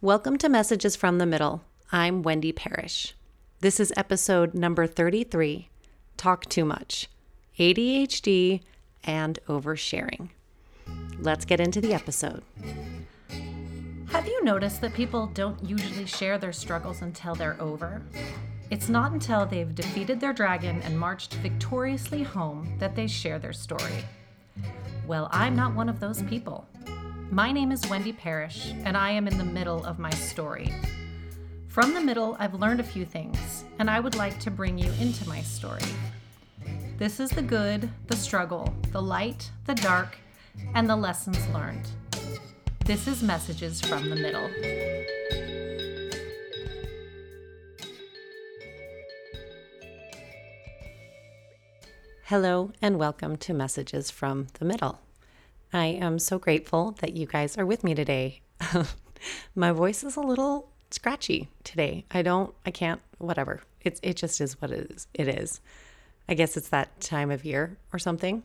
Welcome to Messages from the Middle. I'm Wendy Parrish. This is episode number 33 Talk Too Much ADHD and Oversharing. Let's get into the episode. Have you noticed that people don't usually share their struggles until they're over? It's not until they've defeated their dragon and marched victoriously home that they share their story. Well, I'm not one of those people. My name is Wendy Parrish, and I am in the middle of my story. From the middle, I've learned a few things, and I would like to bring you into my story. This is the good, the struggle, the light, the dark, and the lessons learned. This is Messages from the Middle. Hello, and welcome to Messages from the Middle. I am so grateful that you guys are with me today. My voice is a little scratchy today. I don't, I can't, whatever. It's, it just is what it is. It is. I guess it's that time of year or something.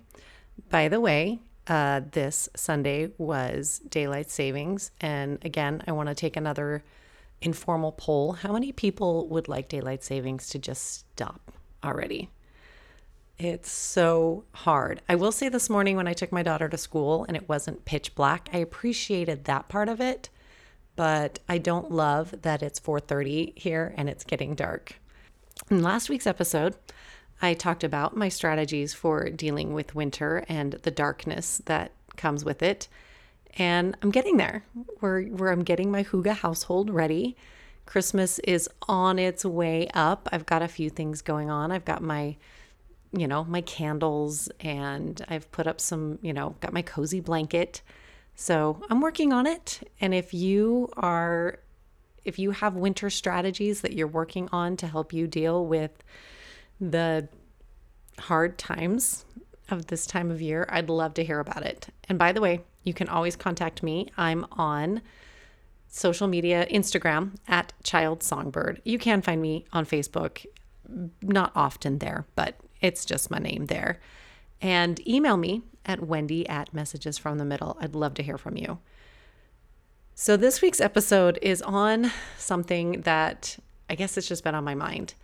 By the way, uh, this Sunday was daylight savings. And again, I want to take another informal poll. How many people would like daylight savings to just stop already? It's so hard. I will say this morning when I took my daughter to school and it wasn't pitch black, I appreciated that part of it, but I don't love that it's 4:30 here and it's getting dark. In last week's episode, I talked about my strategies for dealing with winter and the darkness that comes with it. And I'm getting there. Where where I'm getting my Hygge household ready. Christmas is on its way up. I've got a few things going on. I've got my you know, my candles and I've put up some, you know, got my cozy blanket. So I'm working on it. And if you are, if you have winter strategies that you're working on to help you deal with the hard times of this time of year, I'd love to hear about it. And by the way, you can always contact me. I'm on social media, Instagram at Child Songbird. You can find me on Facebook, not often there, but it's just my name there. And email me at wendy at messages from the middle. I'd love to hear from you. So, this week's episode is on something that I guess it's just been on my mind.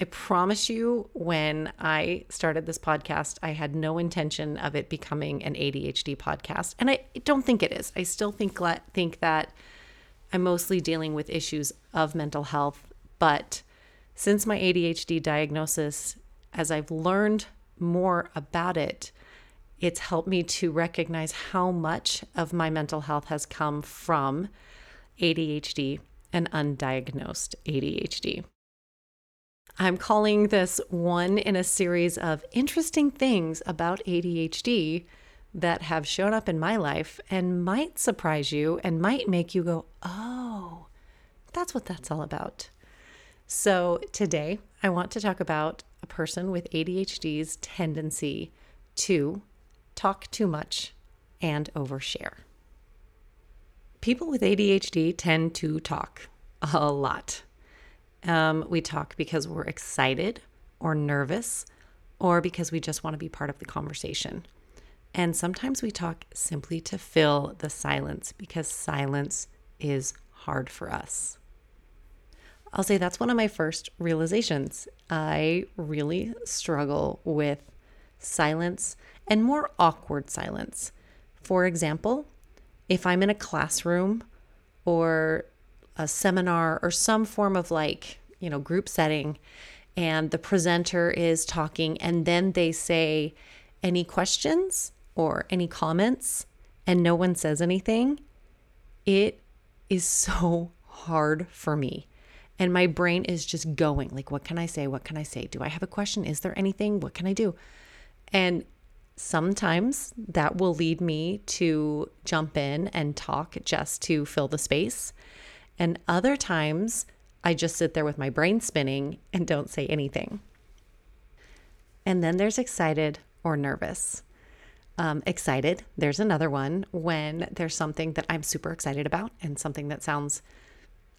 I promise you, when I started this podcast, I had no intention of it becoming an ADHD podcast. And I don't think it is. I still think, think that I'm mostly dealing with issues of mental health. But since my ADHD diagnosis as I've learned more about it, it's helped me to recognize how much of my mental health has come from ADHD and undiagnosed ADHD. I'm calling this one in a series of interesting things about ADHD that have shown up in my life and might surprise you and might make you go, oh, that's what that's all about. So, today I want to talk about a person with ADHD's tendency to talk too much and overshare. People with ADHD tend to talk a lot. Um, we talk because we're excited or nervous or because we just want to be part of the conversation. And sometimes we talk simply to fill the silence because silence is hard for us. I'll say that's one of my first realizations. I really struggle with silence and more awkward silence. For example, if I'm in a classroom or a seminar or some form of like, you know, group setting and the presenter is talking and then they say any questions or any comments and no one says anything, it is so hard for me and my brain is just going like what can i say? What can i say? Do i have a question? Is there anything? What can i do? And sometimes that will lead me to jump in and talk just to fill the space. And other times i just sit there with my brain spinning and don't say anything. And then there's excited or nervous. Um, excited there's another one when there's something that i'm super excited about and something that sounds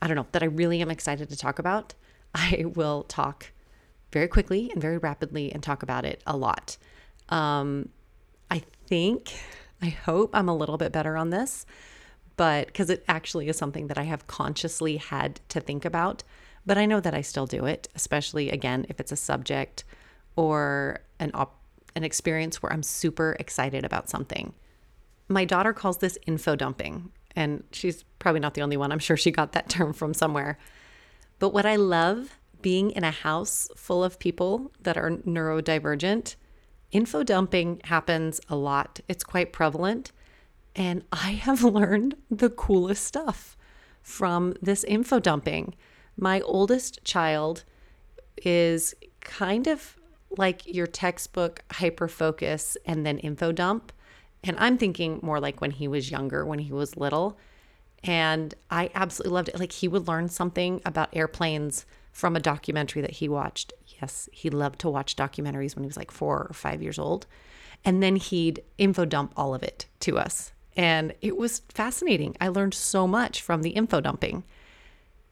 I don't know, that I really am excited to talk about, I will talk very quickly and very rapidly and talk about it a lot. Um, I think, I hope I'm a little bit better on this, but because it actually is something that I have consciously had to think about. But I know that I still do it, especially again if it's a subject or an op- an experience where I'm super excited about something. My daughter calls this info dumping, and she's probably not the only one. I'm sure she got that term from somewhere. But what I love being in a house full of people that are neurodivergent, info dumping happens a lot. It's quite prevalent. And I have learned the coolest stuff from this info dumping. My oldest child is kind of like your textbook hyper focus and then info dump. And I'm thinking more like when he was younger, when he was little. And I absolutely loved it. Like he would learn something about airplanes from a documentary that he watched. Yes, he loved to watch documentaries when he was like four or five years old. And then he'd info dump all of it to us. And it was fascinating. I learned so much from the info dumping.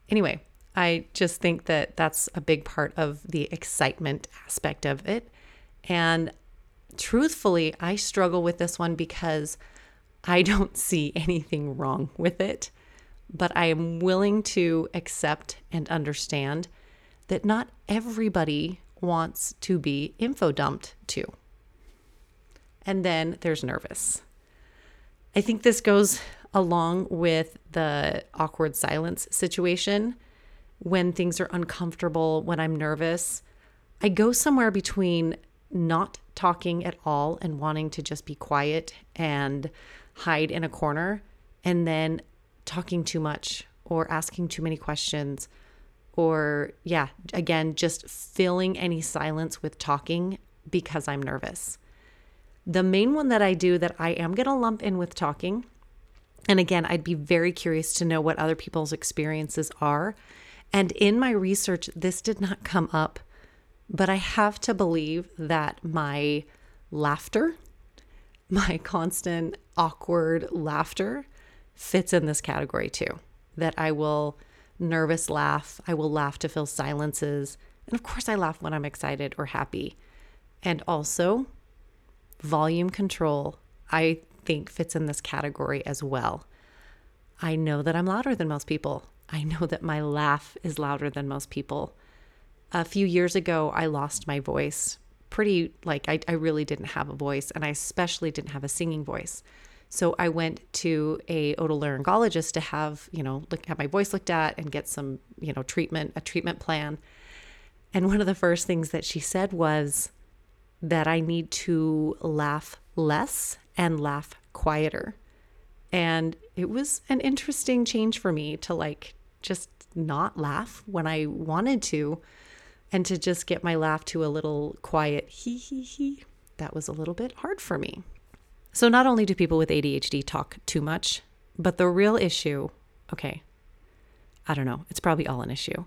Anyway, I just think that that's a big part of the excitement aspect of it. And truthfully, I struggle with this one because I don't see anything wrong with it, but I am willing to accept and understand that not everybody wants to be info dumped to. And then there's nervous. I think this goes along with the awkward silence situation when things are uncomfortable, when I'm nervous. I go somewhere between not talking at all and wanting to just be quiet and hide in a corner, and then talking too much or asking too many questions, or yeah, again, just filling any silence with talking because I'm nervous. The main one that I do that I am going to lump in with talking, and again, I'd be very curious to know what other people's experiences are and in my research, this did not come up, but I have to believe that my laughter, my constant awkward laughter, fits in this category too. That I will nervous laugh, I will laugh to fill silences. And of course, I laugh when I'm excited or happy. And also, volume control, I think, fits in this category as well. I know that I'm louder than most people. I know that my laugh is louder than most people. A few years ago, I lost my voice. Pretty, like, I, I really didn't have a voice, and I especially didn't have a singing voice. So I went to a otolaryngologist to have, you know, look have my voice looked at and get some, you know, treatment, a treatment plan. And one of the first things that she said was that I need to laugh less and laugh quieter. And it was an interesting change for me to like just not laugh when I wanted to and to just get my laugh to a little quiet hee hee hee. That was a little bit hard for me. So, not only do people with ADHD talk too much, but the real issue, okay, I don't know, it's probably all an issue.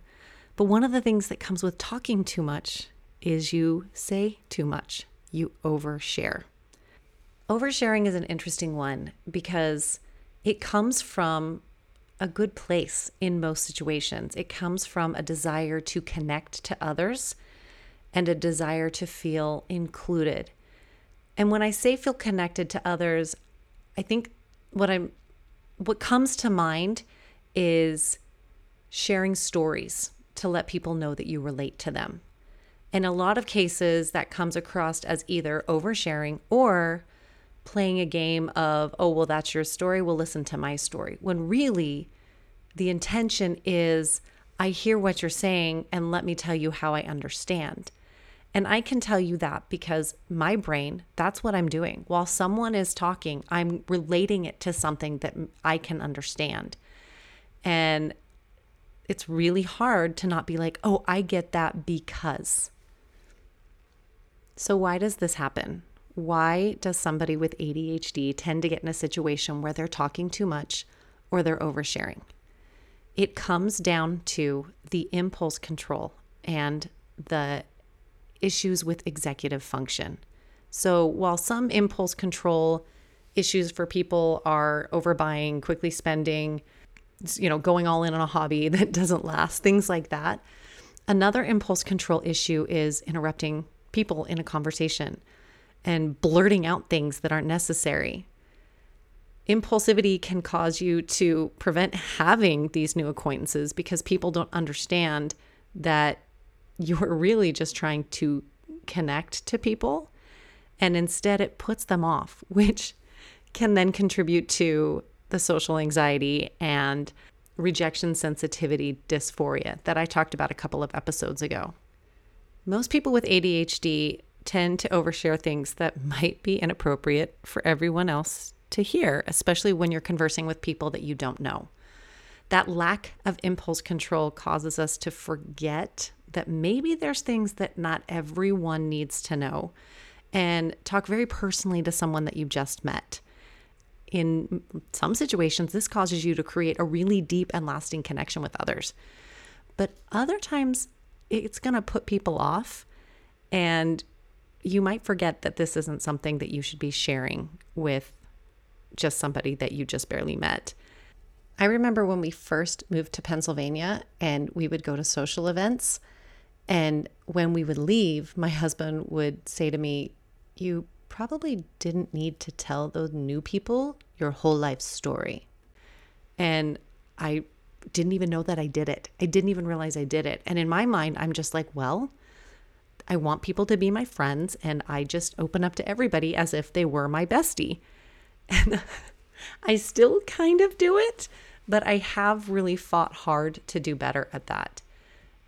But one of the things that comes with talking too much is you say too much, you overshare. Oversharing is an interesting one because it comes from a good place in most situations. It comes from a desire to connect to others and a desire to feel included. And when I say feel connected to others, I think what I'm what comes to mind is sharing stories to let people know that you relate to them. In a lot of cases that comes across as either oversharing or playing a game of, oh, well, that's your story. We'll listen to my story. When really the intention is, I hear what you're saying and let me tell you how I understand. And I can tell you that because my brain, that's what I'm doing. While someone is talking, I'm relating it to something that I can understand. And it's really hard to not be like, oh, I get that because. So, why does this happen? Why does somebody with ADHD tend to get in a situation where they're talking too much or they're oversharing? It comes down to the impulse control and the issues with executive function. So, while some impulse control issues for people are overbuying, quickly spending, you know, going all in on a hobby that doesn't last, things like that. Another impulse control issue is interrupting people in a conversation and blurting out things that aren't necessary. Impulsivity can cause you to prevent having these new acquaintances because people don't understand that you're really just trying to connect to people. And instead, it puts them off, which can then contribute to the social anxiety and rejection sensitivity dysphoria that I talked about a couple of episodes ago. Most people with ADHD tend to overshare things that might be inappropriate for everyone else to hear, especially when you're conversing with people that you don't know. That lack of impulse control causes us to forget that maybe there's things that not everyone needs to know and talk very personally to someone that you just met. In some situations, this causes you to create a really deep and lasting connection with others. But other times, it's going to put people off, and you might forget that this isn't something that you should be sharing with just somebody that you just barely met. I remember when we first moved to Pennsylvania and we would go to social events. And when we would leave, my husband would say to me, You probably didn't need to tell those new people your whole life story. And I didn't even know that I did it. I didn't even realize I did it. And in my mind, I'm just like, Well, I want people to be my friends. And I just open up to everybody as if they were my bestie. And I still kind of do it, but I have really fought hard to do better at that.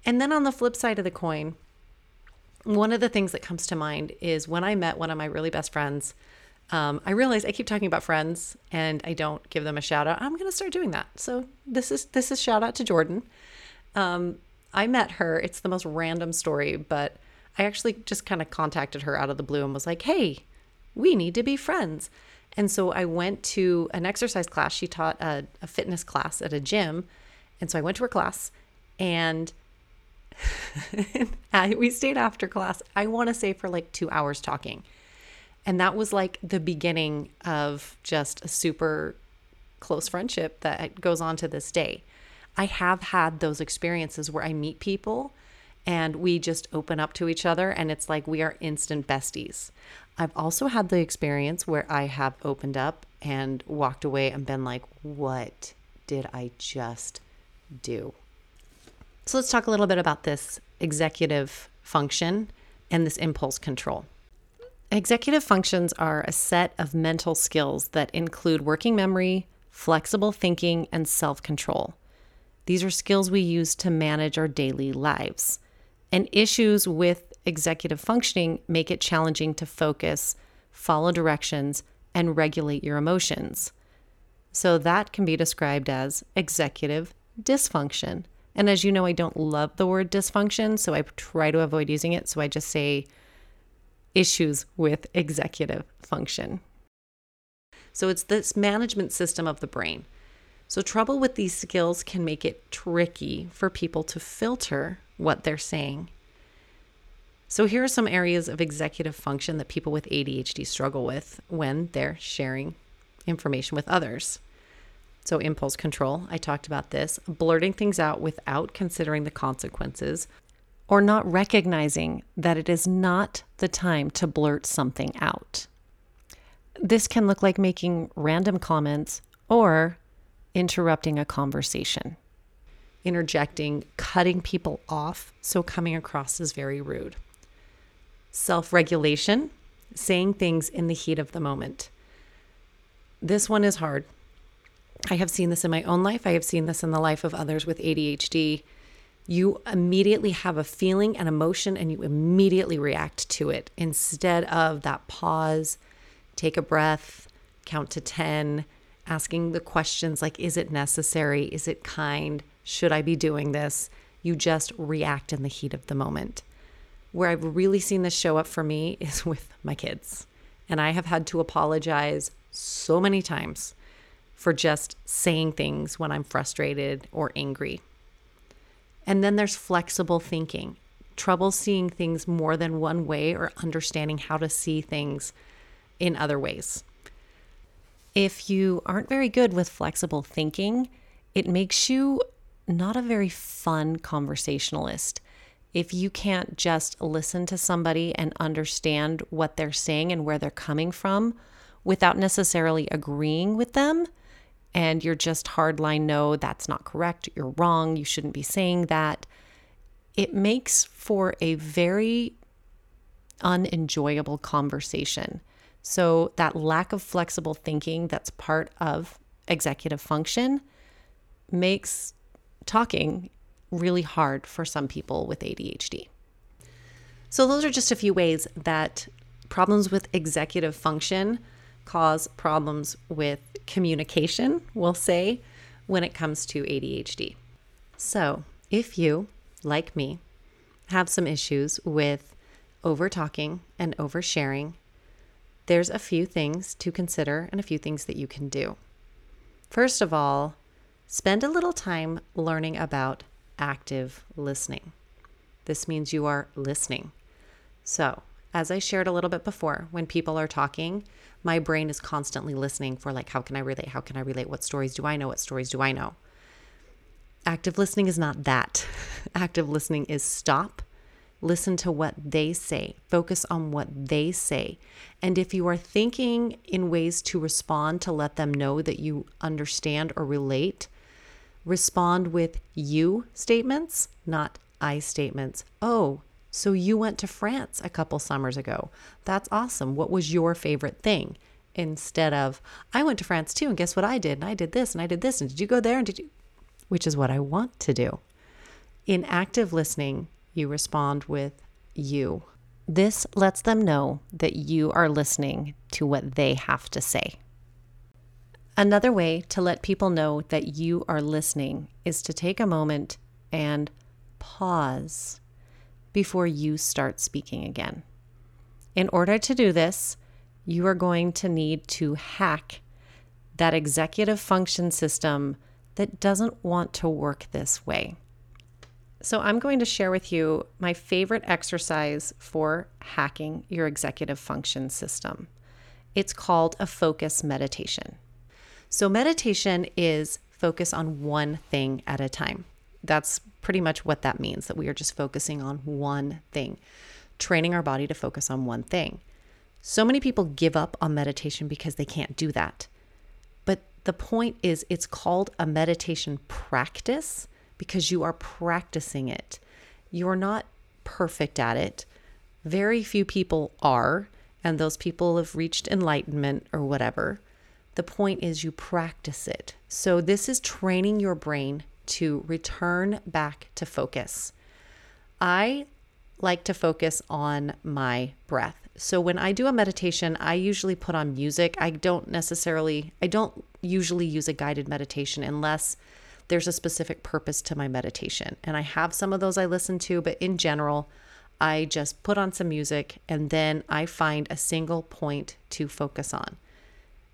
And then on the flip side of the coin, one of the things that comes to mind is when I met one of my really best friends. Um, I realized I keep talking about friends and I don't give them a shout out. I'm going to start doing that. So this is this is shout out to Jordan. Um, I met her. It's the most random story, but I actually just kind of contacted her out of the blue and was like, "Hey, we need to be friends." And so I went to an exercise class. She taught a, a fitness class at a gym. And so I went to her class and I, we stayed after class, I want to say for like two hours talking. And that was like the beginning of just a super close friendship that goes on to this day. I have had those experiences where I meet people and we just open up to each other and it's like we are instant besties. I've also had the experience where I have opened up and walked away and been like, what did I just do? So let's talk a little bit about this executive function and this impulse control. Executive functions are a set of mental skills that include working memory, flexible thinking, and self control. These are skills we use to manage our daily lives. And issues with executive functioning make it challenging to focus, follow directions, and regulate your emotions. So that can be described as executive dysfunction. And as you know, I don't love the word dysfunction, so I try to avoid using it. So I just say issues with executive function. So it's this management system of the brain. So trouble with these skills can make it tricky for people to filter what they're saying so, here are some areas of executive function that people with ADHD struggle with when they're sharing information with others. So, impulse control, I talked about this, blurting things out without considering the consequences, or not recognizing that it is not the time to blurt something out. This can look like making random comments or interrupting a conversation, interjecting, cutting people off, so coming across as very rude self regulation, saying things in the heat of the moment. This one is hard. I have seen this in my own life. I have seen this in the life of others with ADHD. You immediately have a feeling and emotion and you immediately react to it instead of that pause, take a breath, count to 10, asking the questions like, is it necessary? Is it kind? Should I be doing this? You just react in the heat of the moment. Where I've really seen this show up for me is with my kids. And I have had to apologize so many times for just saying things when I'm frustrated or angry. And then there's flexible thinking, trouble seeing things more than one way or understanding how to see things in other ways. If you aren't very good with flexible thinking, it makes you not a very fun conversationalist if you can't just listen to somebody and understand what they're saying and where they're coming from without necessarily agreeing with them. And you're just hardline, no, that's not correct. You're wrong. You shouldn't be saying that. It makes for a very unenjoyable conversation. So, that lack of flexible thinking that's part of executive function makes talking really hard for some people with ADHD. So, those are just a few ways that problems with executive function cause problems with communication, we'll say, when it comes to ADHD. So, if you, like me, have some issues with over talking and oversharing, there's a few things to consider and a few things that you can do. First of all, spend a little time learning about active listening. This means you are listening. So, as I shared a little bit before, when people are talking, my brain is constantly listening for, like, how can I relate? How can I relate? What stories do I know? What stories do I know? Active listening is not that. Active listening is stop, listen to what they say, focus on what they say. And if you are thinking in ways to respond to let them know that you understand or relate, respond with you statements, not I statements. Oh, so you went to France a couple summers ago. That's awesome. What was your favorite thing? Instead of, I went to France too, and guess what I did? And I did this, and I did this, and did you go there? And did you? Which is what I want to do. In active listening, you respond with you. This lets them know that you are listening to what they have to say. Another way to let people know that you are listening is to take a moment and pause before you start speaking again. In order to do this, you are going to need to hack that executive function system that doesn't want to work this way. So, I'm going to share with you my favorite exercise for hacking your executive function system. It's called a focus meditation. So, meditation is focus on one thing at a time. That's pretty much what that means that we are just focusing on one thing, training our body to focus on one thing. So many people give up on meditation because they can't do that. But the point is, it's called a meditation practice because you are practicing it. You're not perfect at it. Very few people are, and those people have reached enlightenment or whatever. The point is, you practice it. So, this is training your brain to return back to focus. I like to focus on my breath. So when I do a meditation, I usually put on music. I don't necessarily I don't usually use a guided meditation unless there's a specific purpose to my meditation. And I have some of those I listen to, but in general, I just put on some music and then I find a single point to focus on.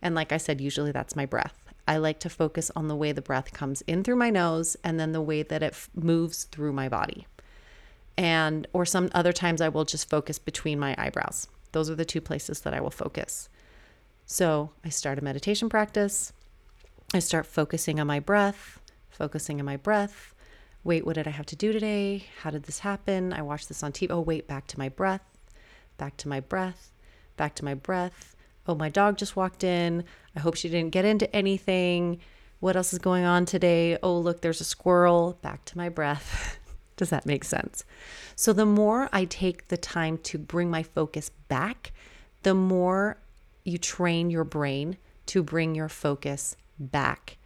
And like I said, usually that's my breath. I like to focus on the way the breath comes in through my nose and then the way that it f- moves through my body. And, or some other times I will just focus between my eyebrows. Those are the two places that I will focus. So I start a meditation practice. I start focusing on my breath focusing on my breath. Wait, what did I have to do today? How did this happen? I watched this on TV. Oh, wait, back to my breath, back to my breath, back to my breath. Oh, my dog just walked in. I hope she didn't get into anything. What else is going on today? Oh, look, there's a squirrel. Back to my breath. Does that make sense? So, the more I take the time to bring my focus back, the more you train your brain to bring your focus back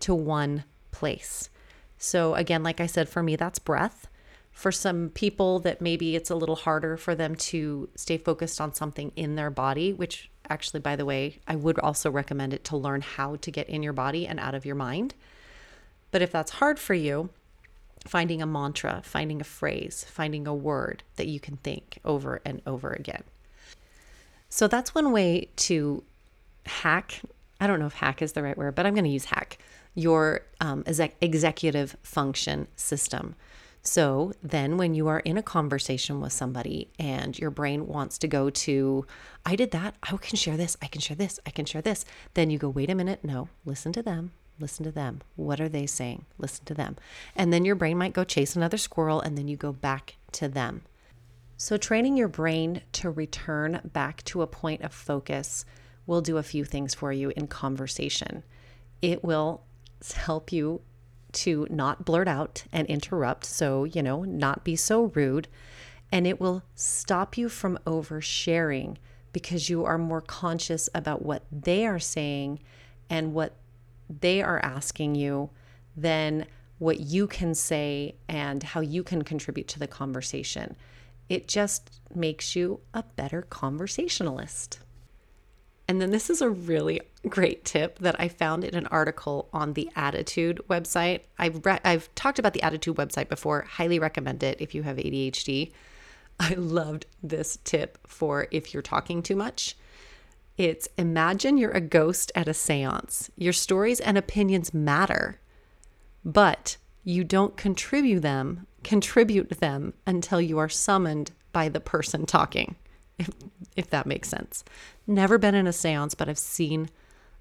to one place. So, again, like I said, for me, that's breath. For some people, that maybe it's a little harder for them to stay focused on something in their body, which actually, by the way, I would also recommend it to learn how to get in your body and out of your mind. But if that's hard for you, finding a mantra, finding a phrase, finding a word that you can think over and over again. So that's one way to hack. I don't know if hack is the right word, but I'm going to use hack your um, exec- executive function system. So then, when you are in a conversation with somebody and your brain wants to go to, I did that, I can share this, I can share this, I can share this, then you go, wait a minute, no, listen to them, listen to them. What are they saying? Listen to them. And then your brain might go chase another squirrel and then you go back to them. So, training your brain to return back to a point of focus will do a few things for you in conversation. It will help you to not blurt out and interrupt. So, you know, not be so rude. And it will stop you from oversharing because you are more conscious about what they are saying and what they are asking you than what you can say and how you can contribute to the conversation. It just makes you a better conversationalist. And then this is a really great tip that I found in an article on the ADDitude website. I've re- I've talked about the ADDitude website before. Highly recommend it if you have ADHD. I loved this tip for if you're talking too much. It's imagine you're a ghost at a séance. Your stories and opinions matter, but you don't contribute them, contribute them until you are summoned by the person talking if, if that makes sense. Never been in a seance, but I've seen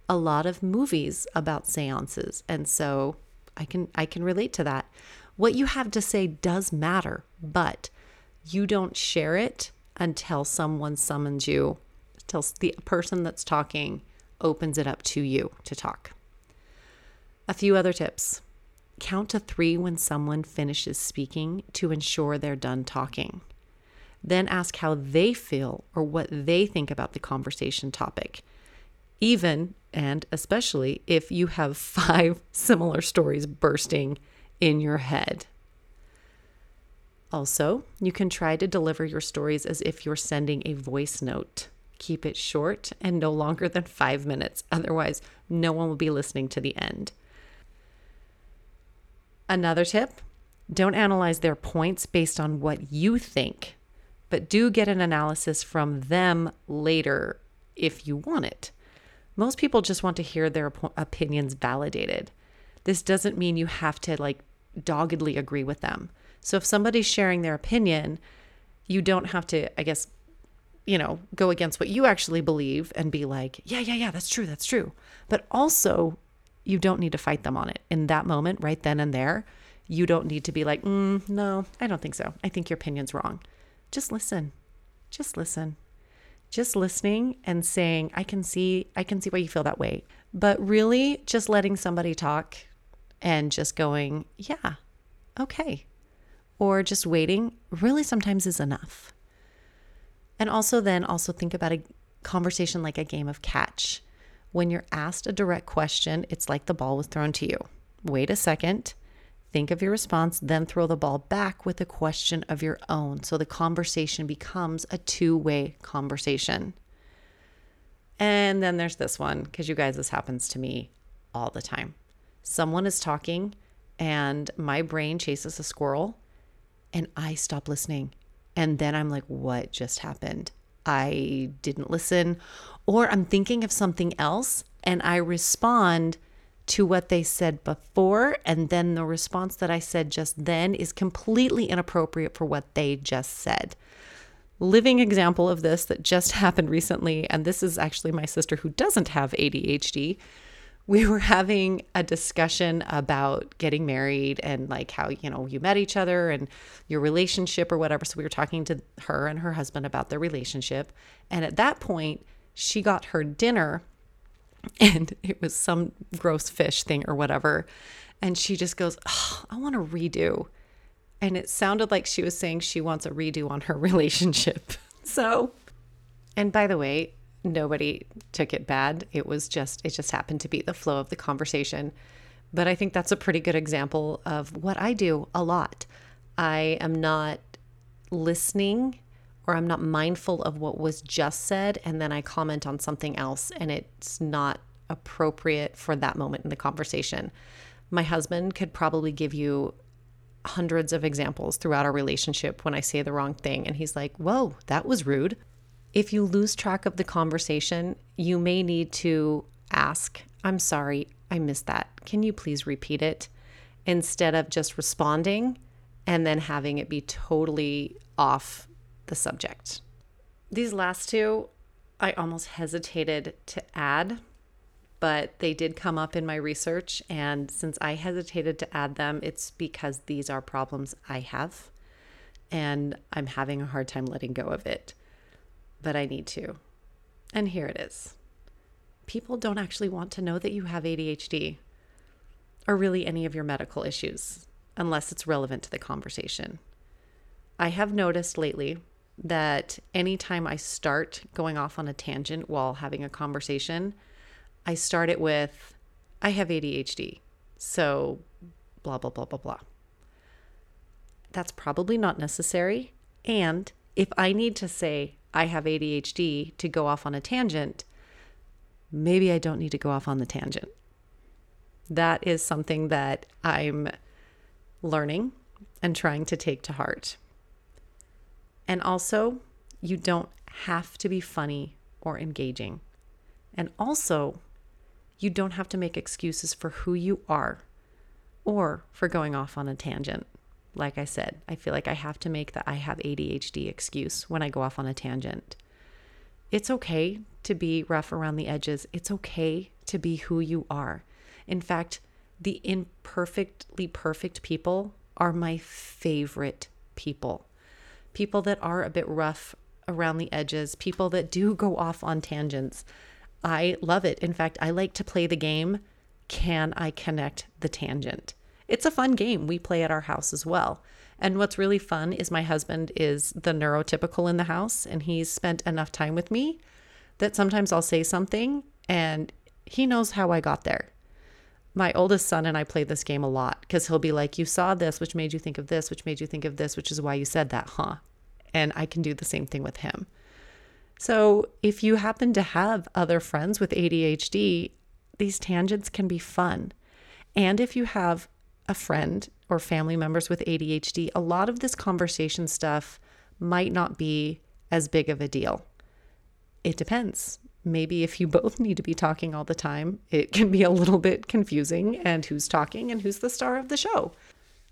a lot of movies about seances. And so I can I can relate to that. What you have to say does matter, but you don't share it until someone summons you, until the person that's talking opens it up to you to talk. A few other tips. Count to 3 when someone finishes speaking to ensure they're done talking. Then ask how they feel or what they think about the conversation topic. Even and especially if you have five similar stories bursting in your head. Also, you can try to deliver your stories as if you're sending a voice note. Keep it short and no longer than five minutes. Otherwise, no one will be listening to the end. Another tip don't analyze their points based on what you think but do get an analysis from them later if you want it. Most people just want to hear their op- opinions validated. This doesn't mean you have to like doggedly agree with them. So if somebody's sharing their opinion, you don't have to, I guess, you know, go against what you actually believe and be like, yeah, yeah, yeah, that's true, that's true. But also, you don't need to fight them on it in that moment, right then and there. You don't need to be like, mm, no, I don't think so. I think your opinion's wrong just listen. Just listen. Just listening and saying, I can see, I can see why you feel that way. But really just letting somebody talk and just going, yeah, okay. Or just waiting really sometimes is enough. And also, then also think about a conversation like a game of catch. When you're asked a direct question, it's like the ball was thrown to you. Wait a second, Think of your response, then throw the ball back with a question of your own. So the conversation becomes a two way conversation. And then there's this one, because you guys, this happens to me all the time. Someone is talking, and my brain chases a squirrel, and I stop listening. And then I'm like, what just happened? I didn't listen, or I'm thinking of something else, and I respond to what they said before, and then the response that I said just then is completely inappropriate for what they just said. Living example of this that just happened recently, and this is actually my sister who doesn't have ADHD. We were having a discussion about getting married and like how, you know, you met each other and your relationship or whatever. So we were talking to her and her husband about their relationship. And at that point, she got her dinner and it was some gross fish thing or whatever. And she just goes, oh, I want a redo. And it sounded like she was saying she wants a redo on her relationship. so, and by the way, nobody took it bad. It was just, it just happened to be the flow of the conversation. But I think that's a pretty good example of what I do a lot. I am not listening or I'm not mindful of what was just said, and then I comment on something else and it's not appropriate for that moment in the conversation. My husband could probably give you hundreds of examples throughout our relationship when I say the wrong thing, and he's like, Whoa, that was rude. If you lose track of the conversation, you may need to ask, I'm sorry, I missed that. Can you please repeat it? Instead of just responding and then having it be totally off the subject. These last two, I almost hesitated to add, but they did come up in my research. And since I hesitated to add them, it's because these are problems I have. And I'm having a hard time letting go of it. But I need to. And here it is people don't actually want to know that you have ADHD or really any of your medical issues unless it's relevant to the conversation. I have noticed lately that anytime I start going off on a tangent while having a conversation, I start it with, I have ADHD. So, blah, blah, blah, blah, blah. That's probably not necessary. And if I need to say, I have ADHD to go off on a tangent, maybe I don't need to go off on the tangent. That is something that I'm learning and trying to take to heart. And also, you don't have to be funny or engaging. And also, you don't have to make excuses for who you are or for going off on a tangent. Like I said, I feel like I have to make the I have ADHD excuse when I go off on a tangent. It's okay to be rough around the edges. It's okay to be who you are. In fact, the imperfectly perfect people are my favorite people people that are a bit rough around the edges, people that do go off on tangents. I love it. In fact, I like to play the game Can I Connect the Tangent? It's a fun game we play at our house as well. And what's really fun is my husband is the neurotypical in the house, and he's spent enough time with me that sometimes I'll say something and he knows how I got there. My oldest son and I play this game a lot because he'll be like, You saw this, which made you think of this, which made you think of this, which is why you said that, huh? And I can do the same thing with him. So, if you happen to have other friends with ADHD, these tangents can be fun. And if you have a friend or family members with ADHD, a lot of this conversation stuff might not be as big of a deal. It depends. Maybe if you both need to be talking all the time, it can be a little bit confusing and who's talking and who's the star of the show.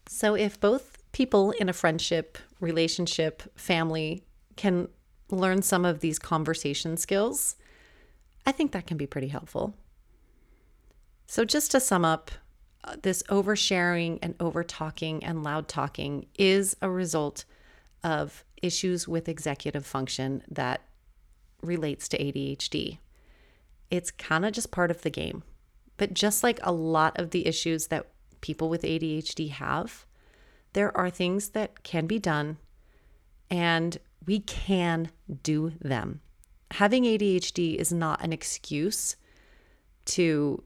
So, if both people in a friendship, relationship, family can learn some of these conversation skills, I think that can be pretty helpful. So, just to sum up, uh, this oversharing and over talking and loud talking is a result of issues with executive function that relates to ADHD. It's kind of just part of the game. But just like a lot of the issues that people with ADHD have, there are things that can be done and we can do them. Having ADHD is not an excuse to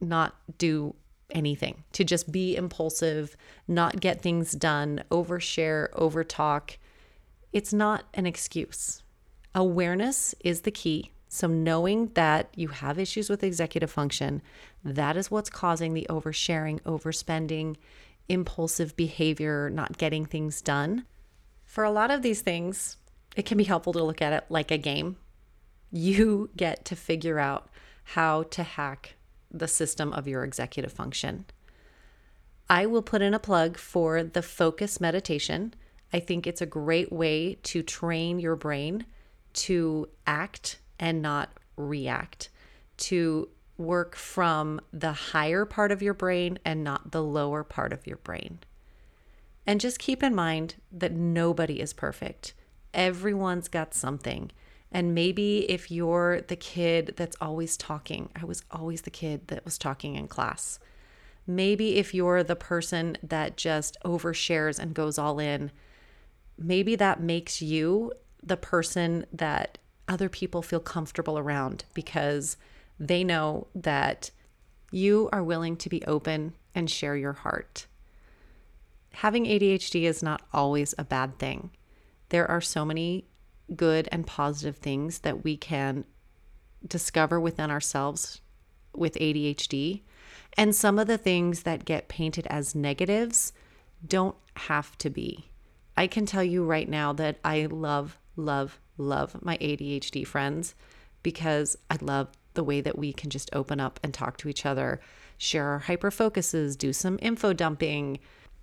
not do anything, to just be impulsive, not get things done, overshare, overtalk. It's not an excuse. Awareness is the key. So, knowing that you have issues with executive function, that is what's causing the oversharing, overspending, impulsive behavior, not getting things done. For a lot of these things, it can be helpful to look at it like a game. You get to figure out how to hack the system of your executive function. I will put in a plug for the focus meditation. I think it's a great way to train your brain to act and not react, to work from the higher part of your brain and not the lower part of your brain. And just keep in mind that nobody is perfect. Everyone's got something. And maybe if you're the kid that's always talking, I was always the kid that was talking in class. Maybe if you're the person that just overshares and goes all in, maybe that makes you the person that other people feel comfortable around because they know that you are willing to be open and share your heart. Having ADHD is not always a bad thing. There are so many good and positive things that we can discover within ourselves with ADHD. And some of the things that get painted as negatives don't have to be. I can tell you right now that I love, love, love my ADHD friends because I love the way that we can just open up and talk to each other, share our hyper focuses, do some info dumping,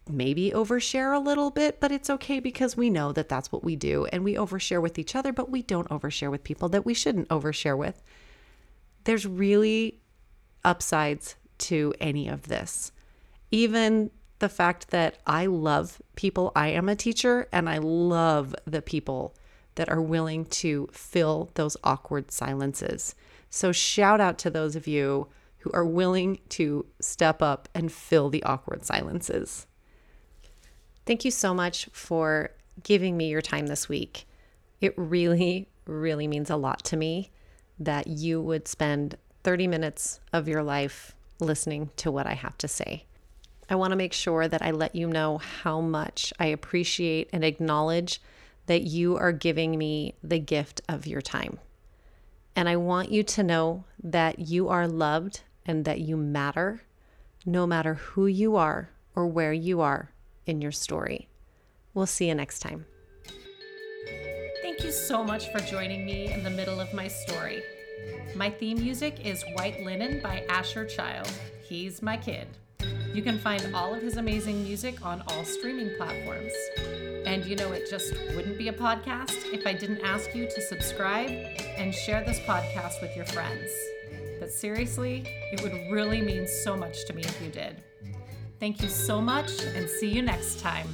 maybe overshare a little bit, but it's okay because we know that that's what we do. And we overshare with each other, but we don't overshare with people that we shouldn't overshare with. There's really upsides to any of this. Even the fact that I love people, I am a teacher, and I love the people that are willing to fill those awkward silences So, shout out to those of you who are willing to step up and fill the awkward silences. Thank you so much for giving me your time this week. It really, really means a lot to me that you would spend 30 minutes of your life listening to what I have to say. I want to make sure that I let you know how much I appreciate and acknowledge that you are giving me the gift of your time. And I want you to know that you are loved and that you matter no matter who you are or where you are in your story. We'll see you next time. Thank you so much for joining me in the middle of my story. My theme music is White Linen by Asher Child. He's my kid. You can find all of his amazing music on all streaming platforms. And you know, it just wouldn't be a podcast if I didn't ask you to subscribe and share this podcast with your friends. But seriously, it would really mean so much to me if you did. Thank you so much and see you next time.